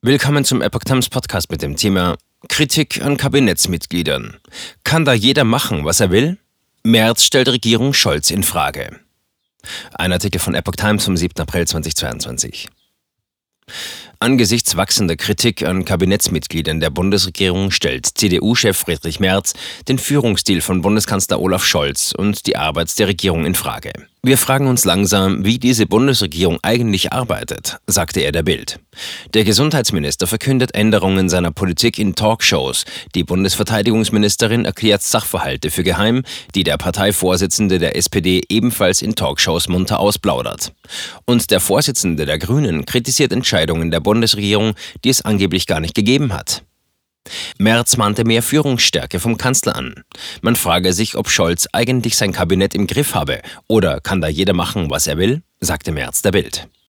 Willkommen zum Epoch Times Podcast mit dem Thema Kritik an Kabinettsmitgliedern. Kann da jeder machen, was er will? März stellt Regierung Scholz in Frage. Ein Artikel von Epoch Times vom 7. April 2022. Angesichts wachsender Kritik an Kabinettsmitgliedern der Bundesregierung stellt CDU-Chef Friedrich Merz den Führungsstil von Bundeskanzler Olaf Scholz und die Arbeit der Regierung in Frage. Wir fragen uns langsam, wie diese Bundesregierung eigentlich arbeitet, sagte er der Bild. Der Gesundheitsminister verkündet Änderungen seiner Politik in Talkshows. Die Bundesverteidigungsministerin erklärt Sachverhalte für geheim, die der Parteivorsitzende der SPD ebenfalls in Talkshows munter ausplaudert. Und der Vorsitzende der Grünen kritisiert Entscheidungen der Bundesregierung, die es angeblich gar nicht gegeben hat. Merz mahnte mehr Führungsstärke vom Kanzler an. Man frage sich, ob Scholz eigentlich sein Kabinett im Griff habe oder kann da jeder machen, was er will, sagte Merz der Bild.